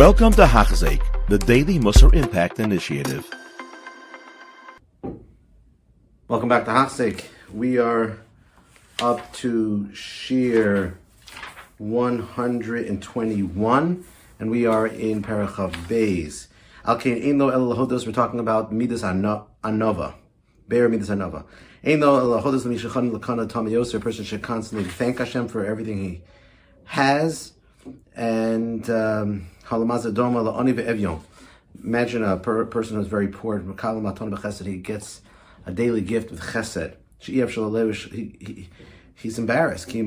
Welcome to Hachzik, the Daily Musar Impact Initiative. Welcome back to Hachzik. We are up to Shir 121, and we are in Parachav Beis. Al Kain Eino El Lahodos, we're talking about Midas Ano- Anova. Bear Midas Anova. Eino El Lahodos Lemishachan Lakana Tamiyos, a person should constantly thank Hashem for everything he has. And um. Imagine a per- person who's very poor, he gets a daily gift with chesed. He, he, he's embarrassed. The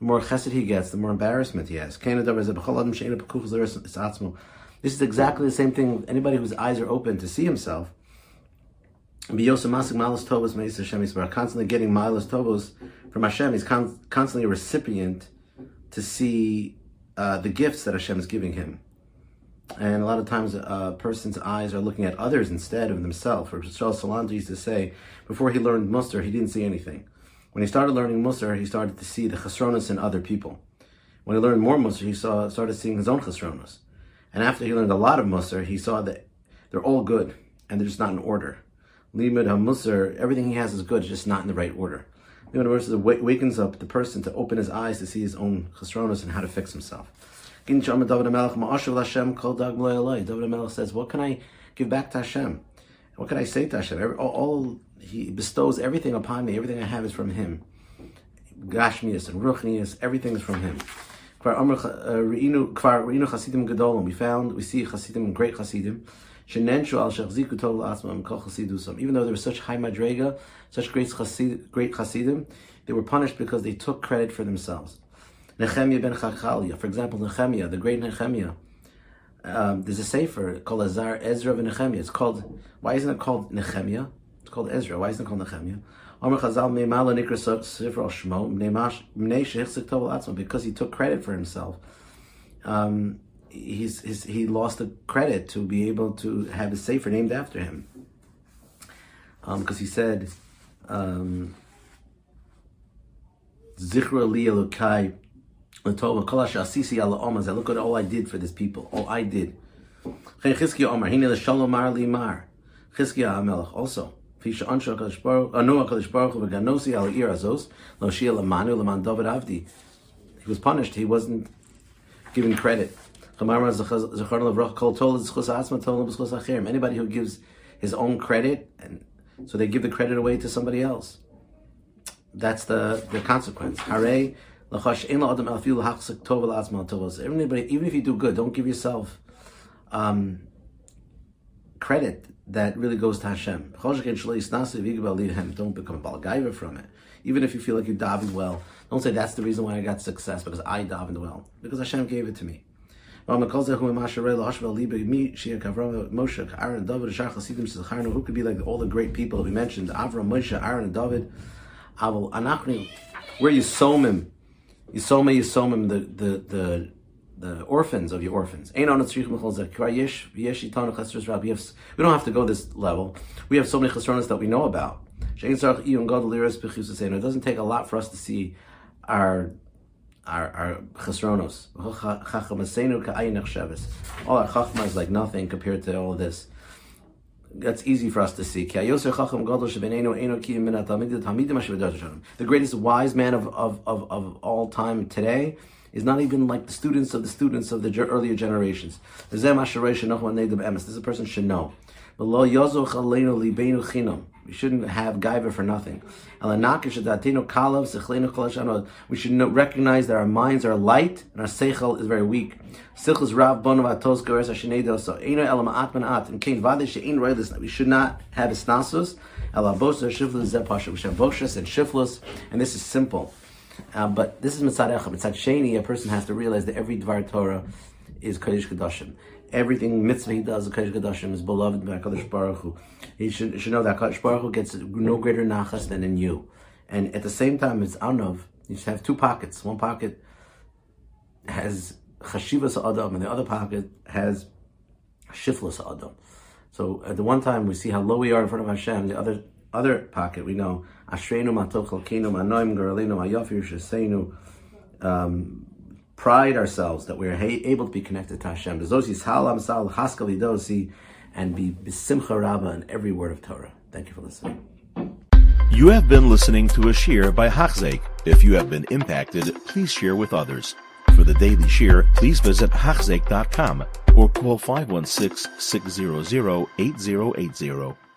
more chesed he gets, the more embarrassment he has. This is exactly the same thing. Anybody whose eyes are open to see himself, constantly getting Malas Tovos from Hashem. He's con- constantly a recipient to see uh, the gifts that Hashem is giving him. And a lot of times a person's eyes are looking at others instead of themselves. Or Charles Salanter used to say, before he learned Musar, he didn't see anything. When he started learning Musar, he started to see the chesronos in other people. When he learned more Musar, he saw, started seeing his own chesronos. And after he learned a lot of Musar, he saw that they're all good, and they're just not in order. Limud everything he has is good, it's just not in the right order. Limud HaMusar wakens up the person to open his eyes to see his own chesronos and how to fix himself. David Melech says, What can I give back to Hashem? What can I say to Hashem? All, all, He bestows everything upon me, everything I have is from Him. Gashmias and Ruchnias, everything is from Him. Uh. We found, we see Chasidim, great Chasidim. Even though there was such high madrega, such great Chasid, great Chasidim, they were punished because they took credit for themselves. Nehemiah ben Chachalia, for example, Nehemiah, the great Nehemiah. Um, there's a sefer called Azar Ezra of Nehemiah. It's called. Why isn't it called Nehemiah? It's called Ezra. Why isn't it called Nehemiah? Because he took credit for himself. Um, he's, he's, he lost the credit to be able to have a sefer named after him because um, he said. Um, Zichra li Elokai L'tova kol asisi ala omaz. Look at all I did for this people. All I did. Chizkiya Omar. Chizkiya also. Fisha HaKadosh Baruch Anu HaKadosh Baruch ir azos lo David Avdi. He was punished. He wasn't given credit. Anybody who gives his own credit, and so they give the credit away to somebody else. That's the, the consequence. Everybody, even if you do good, don't give yourself um, credit that really goes to Hashem. Don't become a balagaiva from it. Even if you feel like you davened well, don't say that's the reason why I got success because I davened well because Hashem gave it to me. Who could be like all the great people we mentioned? Avram, Moshe, Aaron, and David. We're Yisomim. Yisoma Yisomim, the the the the orphans of your orphans. We don't have to go this level. We have so many chesronas that we know about. It doesn't take a lot for us to see our our our chesronos. Oh, all oh, our chachma is like nothing compared to all this. That's easy for us to see. The greatest wise man of, of, of, of all time today is not even like the students of the students of the earlier generations. This is a person should know. We shouldn't have gaiva for nothing. We should recognize that our minds are light and our seichel is very weak. We should not have isnasus. We should have boshas and shiflus. And this is simple. Uh, but this is mitzad echad. Mitzad sheni, a person has to realize that every dvar Torah is kodesh kedashim everything mitzvah he does, Kodesh Kodashim is beloved by Kadosh Baruch Hu. He should, should know that Kadosh Baruch Hu gets no greater nachas than in you. And at the same time, it's anov. You should have two pockets. One pocket has chashivas adam, and the other pocket has shiflas adam. So at the one time, we see how low we are in front of Hashem. The other other pocket, we know Ashreinu matov chalkeinu manoim garalinu ayofi shesenu. Um, Pride ourselves that we're able to be connected to Hashem. And be besimcha rabba in every word of Torah. Thank you for listening. You have been listening to a shiur by Hachzeik. If you have been impacted, please share with others. For the daily shiur, please visit Hachzeik.com or call 516 600 8080.